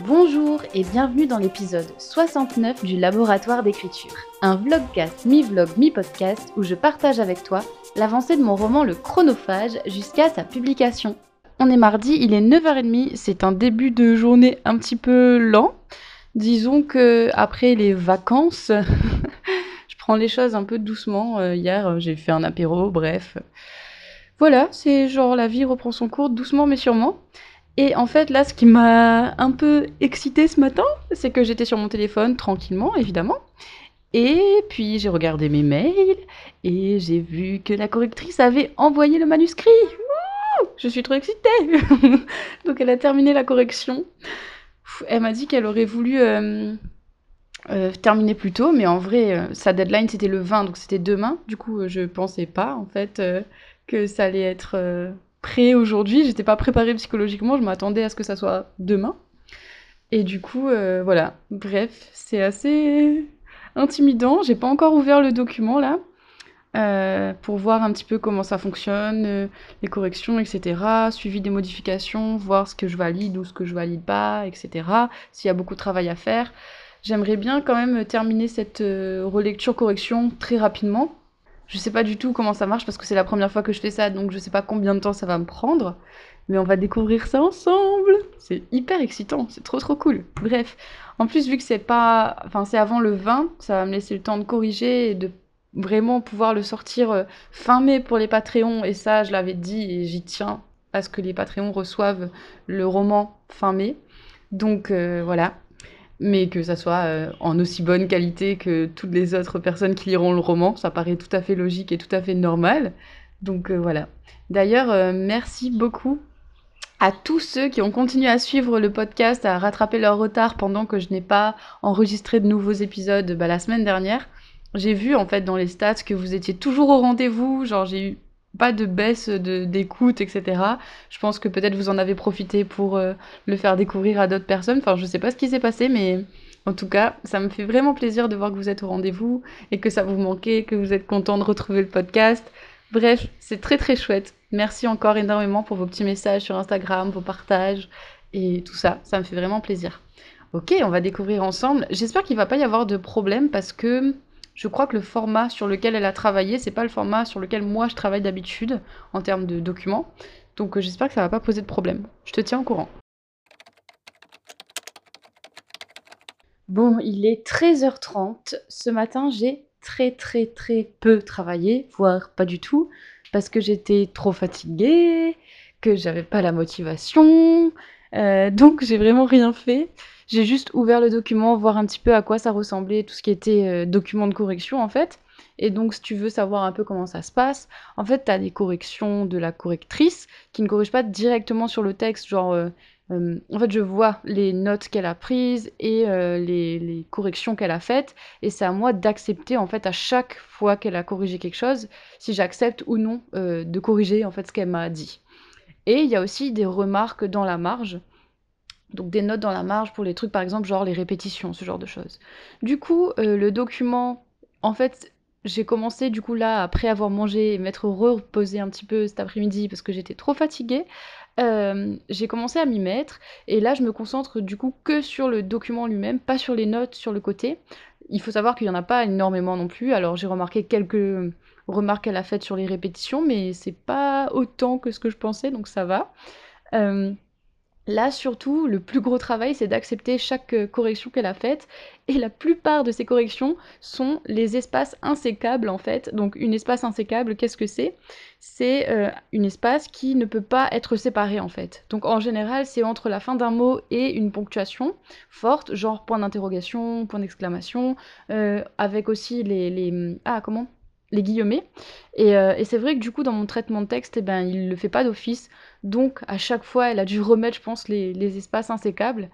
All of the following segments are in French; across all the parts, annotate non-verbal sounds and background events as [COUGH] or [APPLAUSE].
Bonjour et bienvenue dans l'épisode 69 du Laboratoire d'écriture, un vlogcast mi-vlog mi-podcast où je partage avec toi l'avancée de mon roman Le Chronophage jusqu'à sa publication. On est mardi, il est 9h30, c'est un début de journée un petit peu lent. Disons que après les vacances, [LAUGHS] je prends les choses un peu doucement. Euh, hier, j'ai fait un apéro, bref. Voilà, c'est genre la vie reprend son cours doucement mais sûrement. Et en fait, là, ce qui m'a un peu excité ce matin, c'est que j'étais sur mon téléphone tranquillement, évidemment. Et puis j'ai regardé mes mails et j'ai vu que la correctrice avait envoyé le manuscrit. je suis trop excitée. [LAUGHS] Donc elle a terminé la correction. Elle m'a dit qu'elle aurait voulu euh, euh, terminer plus tôt, mais en vrai, euh, sa deadline c'était le 20, donc c'était demain. Du coup, je pensais pas en fait que ça allait être prêt aujourd'hui. J'étais pas préparée psychologiquement, je m'attendais à ce que ça soit demain. Et du coup, euh, voilà. Bref, c'est assez intimidant. J'ai pas encore ouvert le document là. Euh, pour voir un petit peu comment ça fonctionne, euh, les corrections, etc. Suivi des modifications, voir ce que je valide ou ce que je valide pas, etc. S'il y a beaucoup de travail à faire. J'aimerais bien quand même terminer cette relecture-correction très rapidement je sais pas du tout comment ça marche parce que c'est la première fois que je fais ça, donc je sais pas combien de temps ça va me prendre. Mais on va découvrir ça ensemble. C'est hyper excitant, c'est trop trop cool. Bref, en plus vu que c'est pas, enfin c'est avant le 20, ça va me laisser le temps de corriger et de vraiment pouvoir le sortir euh, fin mai pour les Patreons. Et ça, je l'avais dit et j'y tiens à ce que les Patreons reçoivent le roman fin mai. Donc euh, voilà, mais que ça soit euh, en aussi bonne qualité que toutes les autres personnes qui liront le roman. Ça paraît tout à fait logique et tout à fait normal. Donc euh, voilà. D'ailleurs, euh, merci beaucoup à tous ceux qui ont continué à suivre le podcast, à rattraper leur retard pendant que je n'ai pas enregistré de nouveaux épisodes bah, la semaine dernière. J'ai vu en fait dans les stats que vous étiez toujours au rendez-vous, genre j'ai eu pas de baisse d'écoute, etc. Je pense que peut-être vous en avez profité pour euh, le faire découvrir à d'autres personnes. Enfin, je sais pas ce qui s'est passé, mais en tout cas, ça me fait vraiment plaisir de voir que vous êtes au rendez-vous et que ça vous manquait, que vous êtes content de retrouver le podcast. Bref, c'est très très chouette. Merci encore énormément pour vos petits messages sur Instagram, vos partages et tout ça. Ça me fait vraiment plaisir. Ok, on va découvrir ensemble. J'espère qu'il va pas y avoir de problème parce que je crois que le format sur lequel elle a travaillé, c'est pas le format sur lequel moi je travaille d'habitude en termes de documents. Donc euh, j'espère que ça va pas poser de problème. Je te tiens au courant. Bon, il est 13h30. Ce matin, j'ai très très très peu travaillé, voire pas du tout, parce que j'étais trop fatiguée, que j'avais pas la motivation. Euh, donc j'ai vraiment rien fait. J'ai juste ouvert le document, voir un petit peu à quoi ça ressemblait, tout ce qui était euh, document de correction en fait. Et donc, si tu veux savoir un peu comment ça se passe, en fait, tu as des corrections de la correctrice qui ne corrige pas directement sur le texte. Genre, euh, euh, en fait, je vois les notes qu'elle a prises et les, les, corrections qu'elle a faites. Et c'est à moi d'accepter, en fait, à chaque fois qu'elle a corrigé quelque chose, si j'accepte ou non de corriger, en fait, ce qu'elle m'a dit. Et il y a aussi des remarques dans la marge donc des notes dans la marge pour les trucs par exemple genre les répétitions, ce genre de choses. Du coup, euh, le document, en fait, j'ai commencé du coup là, après avoir mangé et m'être reposé un petit peu cet après-midi parce que j'étais trop fatiguée, euh, j'ai commencé à m'y mettre et là je me concentre du coup que sur le document lui-même, pas sur les notes sur le côté. Il faut savoir qu'il n'y en a pas énormément non plus, alors j'ai remarqué quelques remarques qu'elle a faites sur les répétitions, mais c'est pas autant que ce que je pensais, donc ça va. Euh, Là, surtout, le plus gros travail, c'est d'accepter chaque euh, correction qu'elle a faite. Et la plupart de ces corrections sont les espaces insécables, en fait. Donc, une espace insécable, qu'est-ce que c'est? C'est euh, une espace qui ne peut pas être séparé, en fait. Donc, en général, c'est entre la fin d'un mot et une ponctuation forte, genre point d'interrogation, point d'exclamation, euh, avec aussi les... Ah, comment? Les guillemets. Euh, et, c'est vrai que du coup, dans mon traitement de texte, eh ben, il le fait pas d'office. Donc, à chaque fois, elle a dû remettre, je pense, les, espaces insécables.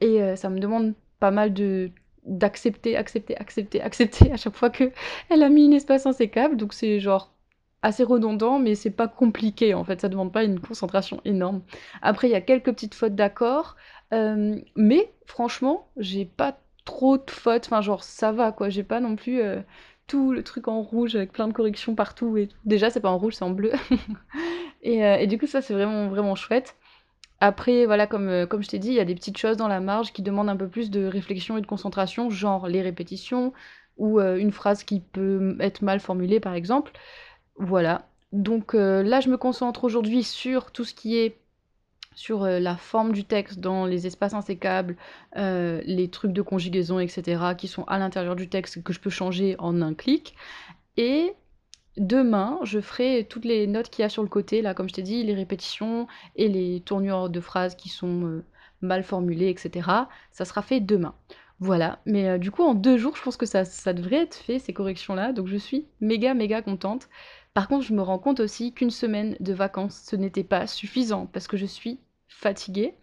Et euh, ça me demande pas mal de d'accepter, accepter, accepter, accepter à chaque fois que [LAUGHS] elle a mis un espace insécable. Donc, c'est genre assez redondant, mais c'est pas compliqué en fait. Ça demande pas une concentration énorme. Après, il y a quelques petites fautes d'accord. Euh, mais franchement, j'ai pas trop de fautes. Enfin, genre, ça va quoi. J'ai pas non plus tout le truc en rouge avec plein de corrections partout. Et Déjà, c'est pas en rouge, c'est en bleu. [LAUGHS] et, euh, et, du coup, ça, c'est vraiment, vraiment chouette. Après, voilà, comme, euh, comme je t'ai dit, il y a des petites choses dans la marge qui demandent un peu plus de réflexion et de concentration, genre les répétitions ou euh, une phrase qui peut être mal formulée, par exemple. Voilà. Donc là, je me concentre aujourd'hui sur tout ce qui est sur la forme du texte dans les espaces insécables, les trucs de conjugaison, etc., qui sont à l'intérieur du texte que je peux changer en un clic. Et Demain, je ferai toutes les notes qu'il y a sur le côté, là, comme je t'ai dit, les répétitions et les tournures de phrases qui sont euh, mal formulées, etc. Ça sera fait demain. Voilà, mais euh, du coup, en deux jours, je pense que ça, ça devrait être fait, ces corrections-là, donc je suis méga, méga contente. Par contre, je me rends compte aussi qu'une semaine de vacances, ce n'était pas suffisant, parce que je suis fatiguée,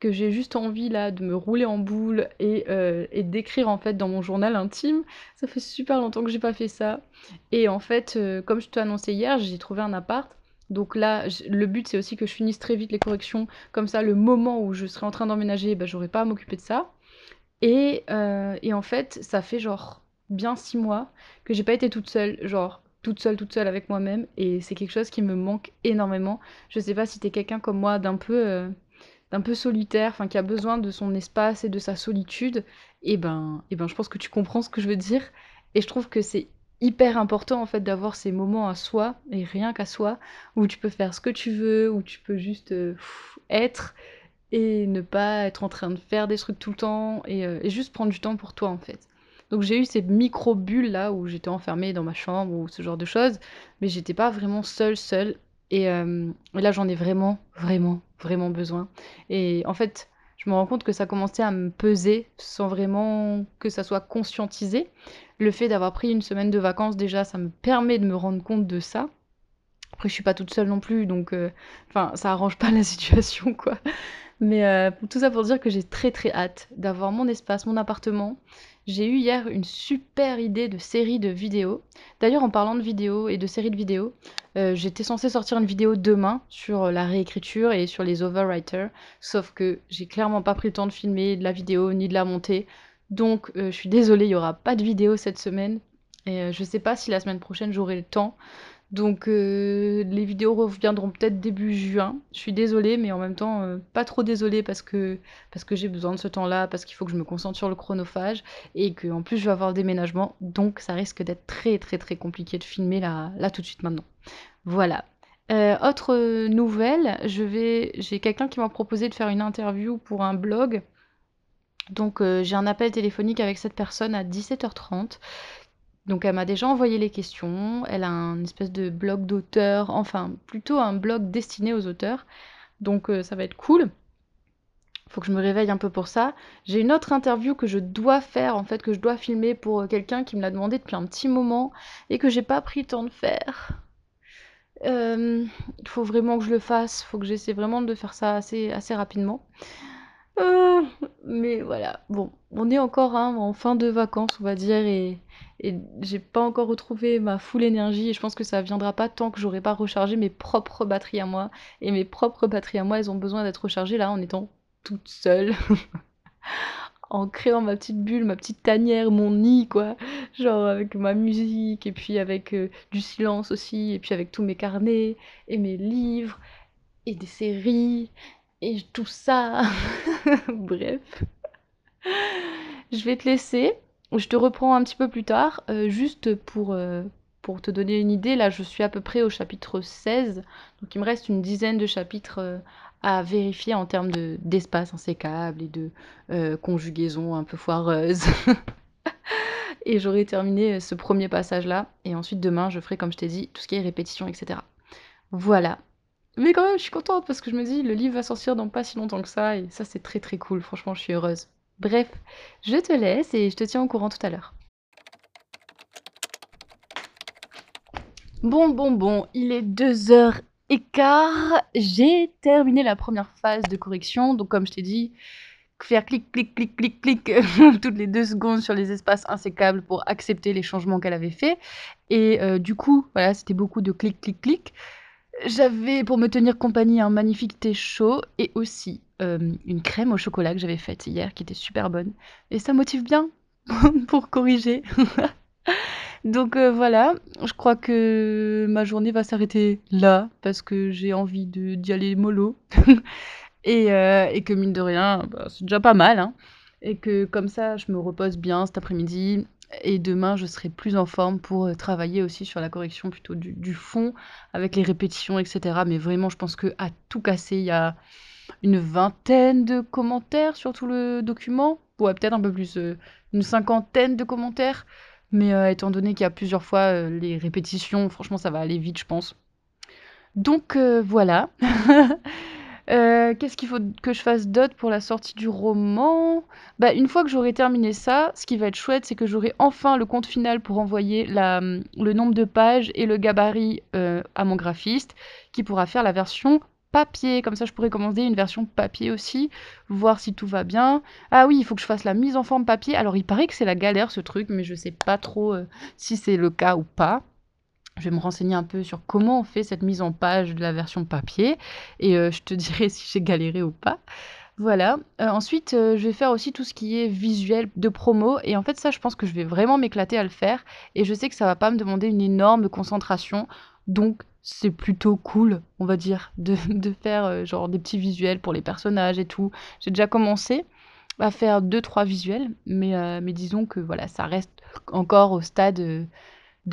que j'ai juste envie là de me rouler en boule euh, et, d'écrire en fait dans mon journal intime. Ça fait super longtemps que j'ai pas fait ça. Et en fait, euh, comme je t'ai annoncé hier, j'ai trouvé un appart. Donc là, le but c'est aussi que je finisse très vite les corrections. Comme ça, le moment où je serai en train d'emménager, bah, j'aurai pas à m'occuper de ça. Et, euh, et en fait, ça fait genre bien six mois que j'ai pas été toute seule. Genre, toute seule, toute seule avec moi-même. Et c'est quelque chose qui me manque énormément. Je sais pas si t'es quelqu'un comme moi d'un peu d'un peu solitaire, enfin qui a besoin de son espace et de sa solitude, et eh ben, et eh ben je pense que tu comprends ce que je veux dire. Et je trouve que c'est hyper important en fait d'avoir ces moments à soi et rien qu'à soi où tu peux faire ce que tu veux, où tu peux juste euh, être et ne pas être en train de faire des trucs tout le temps et, euh, et juste prendre du temps pour toi en fait. Donc j'ai eu ces micro bulles là où j'étais enfermée dans ma chambre ou ce genre de choses, mais j'étais pas vraiment seule seule et, euh, là, j'en ai vraiment, vraiment, vraiment besoin. Et en fait, je me rends compte que ça commençait à me peser sans vraiment que ça soit conscientisé. Le fait d'avoir pris une semaine de vacances, déjà, ça me permet de me rendre compte de ça. Après, je suis pas toute seule non plus, donc euh, ça arrange pas [LAUGHS] la situation, quoi. Mais euh, tout ça pour dire que j'ai très très hâte d'avoir mon espace, mon appartement. J'ai eu hier une super idée de série de vidéos. D'ailleurs, en parlant de vidéos et de séries de vidéos, euh, j'étais censée sortir une vidéo demain sur la réécriture et sur les overwriters, sauf que j'ai clairement pas pris le temps de filmer de la vidéo ni de la monter. Donc, euh, je suis désolée, il y aura pas de vidéo cette semaine. Et je sais pas si la semaine prochaine j'aurai le temps. Donc euh, les vidéos reviendront peut-être début juin. Je suis désolée, mais en même temps, euh, pas trop désolée parce que, j'ai besoin de ce temps-là, parce qu'il faut que je me concentre sur le chronophage et qu'en plus je vais avoir le déménagement. Donc ça risque d'être très très très compliqué de filmer là, là tout de suite maintenant. Voilà. Euh, autre nouvelle, j'ai quelqu'un qui m'a proposé de faire une interview pour un blog. Donc j'ai un appel téléphonique avec cette personne à 17h30 donc elle m'a déjà envoyé les questions, elle a un espèce de blog d'auteur, enfin plutôt un blog destiné aux auteurs, donc euh, ça va être cool. Faut que je me réveille un peu pour ça. J'ai une autre interview que je dois faire, en fait, que je dois filmer pour euh, quelqu'un qui me l'a demandé depuis un petit moment et que j'ai pas pris le temps de faire. Euh, il faut vraiment que je le fasse, faut que j'essaie vraiment de faire ça assez, assez rapidement. mais voilà, bon, on est encore hein, en fin de vacances, on va dire, et j'ai pas encore retrouvé ma full énergie et je pense que ça viendra pas tant que j'aurai pas rechargé mes propres batteries à moi. Et mes propres batteries à moi, elles ont besoin d'être rechargées là en étant toute seule. [LAUGHS] en créant ma petite bulle, ma petite tanière, mon nid, quoi. Genre avec ma musique, et puis avec euh, du silence aussi, et puis avec tous mes carnets, et mes livres, et des séries, et tout ça. [LAUGHS] Bref. Je vais te laisser. Je te reprends un petit peu plus tard, euh, juste pour, euh, pour te donner une idée. Là, je suis à peu près au chapitre 16, donc il me reste une dizaine de chapitres euh, à vérifier en termes d'espace insécable et de conjugaison un peu foireuse. [LAUGHS] et j'aurai terminé ce premier passage-là. Et ensuite, demain, je ferai, comme je t'ai dit, tout ce qui est répétition, etc. Voilà. Mais quand même, je suis contente parce que je me dis, le livre va sortir dans pas si longtemps que ça. Et ça, c'est très très cool. Franchement, je suis heureuse. Bref, je te laisse et je te tiens au courant tout à l'heure. Bon, bon, bon, il est 2h15. J'ai terminé la première phase de correction. Donc, comme je t'ai dit, faire clic, clic, clic, clic, clic [LAUGHS] toutes les deux secondes sur les espaces insécables pour accepter les changements qu'elle avait fait. Et euh, du coup, voilà, c'était beaucoup de clic, clic, clic. J'avais pour me tenir compagnie un magnifique thé chaud et aussi euh, une crème au chocolat que j'avais faite hier qui était super bonne. Et ça motive bien [LAUGHS] pour corriger. [LAUGHS] Donc euh, voilà, je crois que ma journée va s'arrêter là parce que j'ai envie d'y aller mollo. [LAUGHS] Et, euh, et que mine de rien, bah, c'est déjà pas mal. Hein. Et que comme ça, je me repose bien cet après-midi. Et demain, je serai plus en forme pour euh, travailler aussi sur la correction plutôt du, fond, avec les répétitions, etc. Mais vraiment, je pense que à tout casser, il y a une vingtaine de commentaires sur tout le document. Ouais, peut-être un peu plus, euh, une cinquantaine de commentaires. Mais euh, étant donné qu'il y a plusieurs fois les répétitions, franchement, ça va aller vite, je pense. Donc voilà. [LAUGHS] Qu'est-ce qu'il faut que je fasse d'autre pour la sortie du roman? Bah, Une fois que j'aurai terminé ça, ce qui va être chouette, c'est que j'aurai enfin le compte final pour envoyer la, le nombre de pages et le gabarit à mon graphiste, qui pourra faire la version papier. Comme ça, je pourrais commander une version papier aussi, voir si tout va bien. Ah oui, il faut que je fasse la mise en forme papier. Alors, il paraît que c'est la galère ce truc, mais je sais pas trop euh, si c'est le cas ou pas. Je vais me renseigner un peu sur comment on fait cette mise en page de la version papier et euh, je te dirai [LAUGHS] si j'ai galéré ou pas. Voilà. Euh, ensuite, je vais faire aussi tout ce qui est visuel de promo. Et en fait, ça, je pense que je vais vraiment m'éclater à le faire. Et je sais que ça va pas me demander une énorme concentration. Donc, c'est plutôt cool, on va dire, [LAUGHS] de, faire euh, genre des petpetits visuels pour les personnages et tout. J'ai déjà commencé à faire deux trois visuels, mais, euh, mais disons que voilà, ça reste encore au stade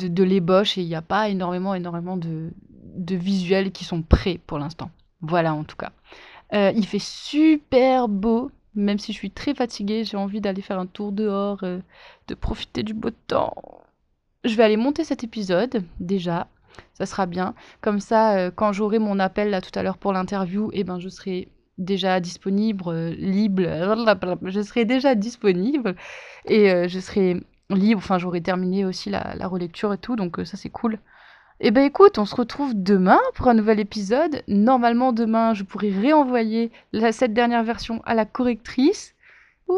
euh, de, l'ébauche et il n'y a pas énormément énormément de, de, visuels qui sont prêts pour l'instant. Voilà en tout cas. il fait super beau, même si je suis très fatiguée, j'ai envie d'aller faire un tour dehors, de profiter du beau temps. Je vais aller monter cet épisode déjà ça sera bien. Comme ça, euh, quand j'aurai mon appel là tout à l'heure pour l'interview, eh ben je serai déjà disponible, euh, libre, [LAUGHS] je serai déjà disponible et euh, je serai libre. Enfin, j'aurai terminé aussi la, relecture et tout, donc ça c'est cool. Eh ben écoute, on se retrouve demain pour un nouvel épisode. Normalement demain, je pourrai réenvoyer cette dernière version à la correctrice. [LAUGHS]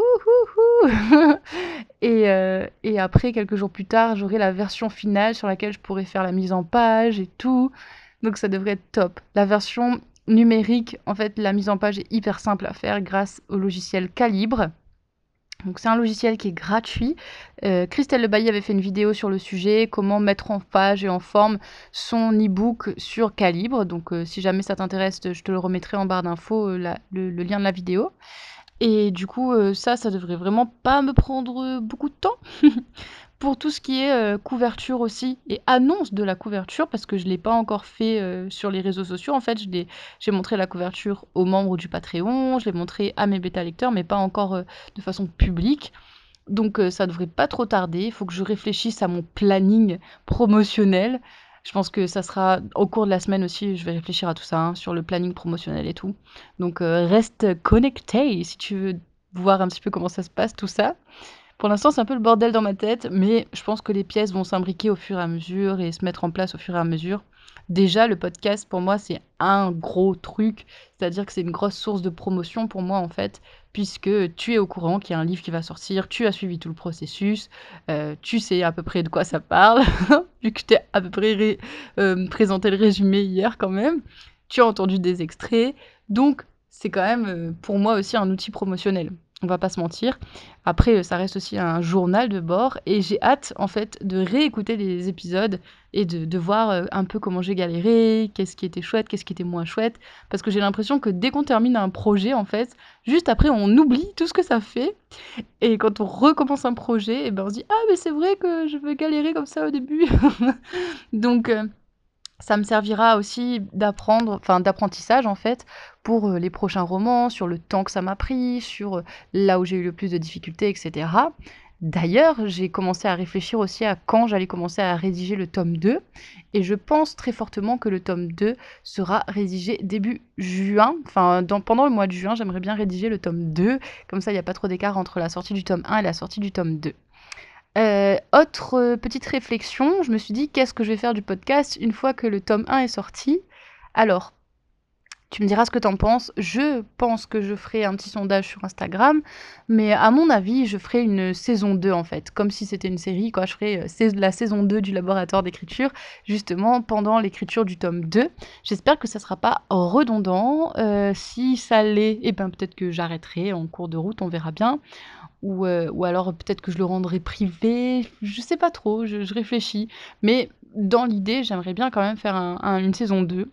et, euh, et après, quelques jours plus tard, j'aurai la version finale sur laquelle je pourrai faire la mise en page et tout. Donc ça devrait être top. La version numérique, en fait, la mise en page est hyper simple à faire grâce au logiciel Calibre. Donc c'est un logiciel qui est gratuit. Euh, Christelle Le Bailly avait fait une vidéo sur le sujet, comment mettre en page et en forme son e-book sur Calibre. Donc euh, si jamais ça t'intéresse, je te le remettrai en barre d'infos, le, le, lien de la vidéo. Et du coup, euh, ça, ça devrait vraiment pas me prendre beaucoup de temps. [LAUGHS] Pour tout ce qui est euh, couverture aussi et annonce de la couverture, parce que je ne l'ai pas encore fait euh, sur les réseaux sociaux. En fait, j'ai montré la couverture aux membres du Patreon, je l'ai montré à mes bêta lecteurs, mais pas encore de façon publique. Donc ça devrait pas trop tarder. Il faut que je réfléchisse à mon planning promotionnel. Je pense que ça sera au cours de la semaine aussi, je vais réfléchir à tout ça, hein, sur le planning promotionnel et tout. Donc euh, reste connecté si tu veux voir un petit peu comment ça se passe, tout ça. Pour l'instant, c'est un peu le bordel dans ma tête, mais je pense que les pièces vont s'imbriquer au fur et à mesure et se mettre en place au fur et à mesure. Déjà, le podcast, pour moi, c'est un gros truc. C'est-à-dire que c'est une grosse source de promotion pour moi, en fait, puisque tu es au courant qu'il y a un livre qui va sortir, tu as suivi tout le processus, euh, tu sais à peu près de quoi ça parle, [LAUGHS] vu que je t'ai à peu près euh, présenté le résumé hier quand même. Tu as entendu des extraits. Donc, c'est quand même, euh, pour moi aussi, un outil promotionnel on va pas se mentir. Après, euh, ça reste aussi un journal de bord et j'ai hâte en fait de réécouter les épisodes et de, voir euh, un peu comment j'ai galéré, qu'est-ce qui était chouette, qu'est-ce qui était moins chouette, parce que j'ai l'impression que dès qu'on termine un projet, en fait, juste après, on oublie tout ce que ça fait. Et quand on recommence un projet, et eh ben on se dit ah mais c'est vrai que je veux galérer comme ça au début, [LAUGHS] donc euh, ça me servira aussi d'apprendre, d'apprentissage en fait, pour euh, les prochains romans, sur le temps que ça m'a pris, sur euh, là où j'ai eu le plus de difficultés, etc. D'ailleurs, j'ai commencé à réfléchir aussi à quand j'allais commencer à rédiger le tome 2, et je pense très fortement que le tome 2 sera rédigé début juin, enfin pendant le mois de juin, j'aimerais bien rédiger le tome 2, comme ça il n'y a pas trop d'écart entre la sortie du tome 1 et la sortie du tome 2. Euh, autre euh, petite réflexion, je me suis dit qu'est-ce que je vais faire du podcast une fois que le tome 1 est sorti? Alors, tu me diras ce que t'en penses. Je pense que je ferai un petit sondage sur Instagram, mais à mon avis, je ferai une saison 2 en fait, comme si c'était une série, quoi. Je ferai euh, la saison 2 du laboratoire d'écriture, justement pendant l'écriture du tome 2. J'espère que ça sera pas redondant. si ça l'est, eh ben peut-être que j'arrêterai en cours de route, on verra bien. Euh, ou, alors peut-être que je le rendrai privé, je sais pas trop, je, réfléchis. Mais dans l'idée, j'aimerais bien quand même faire une saison 2.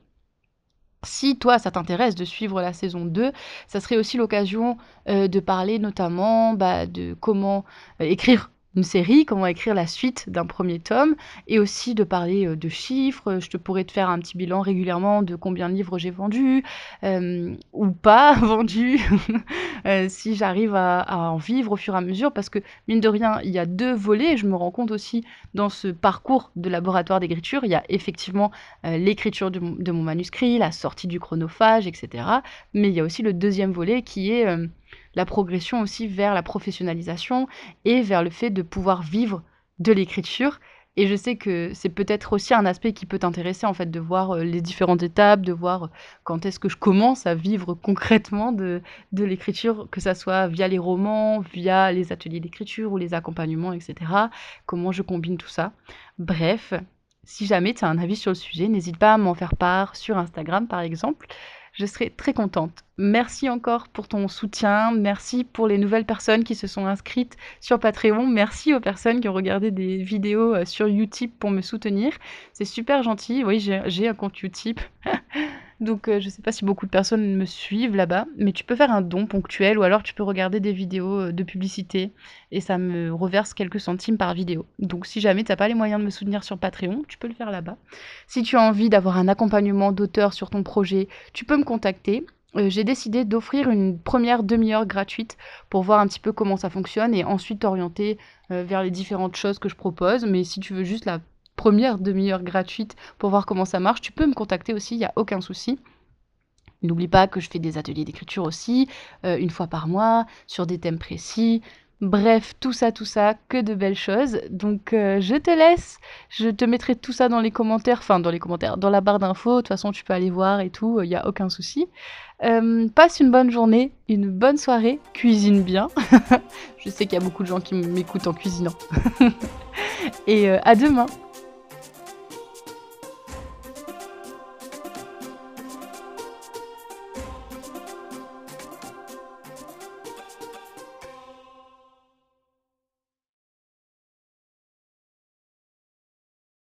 Si toi, ça t'intéresse de suivre la saison 2, ça serait aussi l'occasion de parler notamment bah, de comment écrire une série, comment écrire la suite d'un premier tome, et aussi de parler euh, de chiffres. Je te pourrais te faire un petit bilan régulièrement de combien de livres j'ai vendus, euh, ou pas [LAUGHS] vendus, [LAUGHS] euh, si j'arrive à, en vivre au fur et à mesure, parce que mine de rien, il y a deux volets, et je me rends compte aussi dans ce parcours de laboratoire d'écriture, il y a effectivement l'écriture de, mon manuscrit, la sortie du chronophage, etc. Mais il y a aussi le deuxième volet qui est la progression aussi vers la professionnalisation et vers le fait de pouvoir vivre de l'écriture. Et je sais que c'est peut-être aussi un aspect qui peut t'intéresser, en fait, de voir euh, les différentes étapes, de voir quand est-ce que je commence à vivre concrètement de, de l'écriture, que ça soit via les romans, via les ateliers d'écriture ou les accompagnements, etc. Comment je combine tout ça. Bref, si jamais tu as un avis sur le sujet, n'hésite pas à m'en faire part sur Instagram, par exemple je serai très contente. Merci encore pour ton soutien, merci pour les nouvelles personnes qui se sont inscrites sur Patreon, merci aux personnes qui ont regardé des vidéos euh, sur Utip pour me soutenir. C'est super gentil, oui j'ai un compte Utip. [LAUGHS] Donc euh, je sais pas si beaucoup de personnes me suivent là-bas, mais tu peux faire un don ponctuel ou alors tu peux regarder des vidéos euh, de publicité et ça me reverse quelques centimes par vidéo. Donc si jamais tu n'as pas les moyens de me soutenir sur Patreon, tu peux le faire là-bas. Si tu as envie d'avoir un accompagnement d'auteur sur ton projet, tu peux me contacter. Euh, j'ai décidé d'offrir une première demi-heure gratuite pour voir un petit peu comment ça fonctionne et ensuite t'orienter vers les différentes choses que je propose. Mais si tu veux juste la première demi-heure gratuite pour voir comment ça marche, tu peux me contacter aussi, il n'y a aucun souci. N'oublie pas que je fais des ateliers d'écriture aussi, euh, une fois par mois, sur des thèmes précis. Bref, tout ça, tout ça, que de belles choses. Donc euh, je te laisse, je te mettrai tout ça dans les commentaires, enfin dans les commentaires, dans la barre d'infos, de toute façon tu peux aller voir et tout, il n'y a aucun souci. Euh, passe une bonne journée, une bonne soirée, cuisine bien. [LAUGHS] je sais qu'il y a beaucoup de gens qui m'écoutent en cuisinant. [LAUGHS] et à demain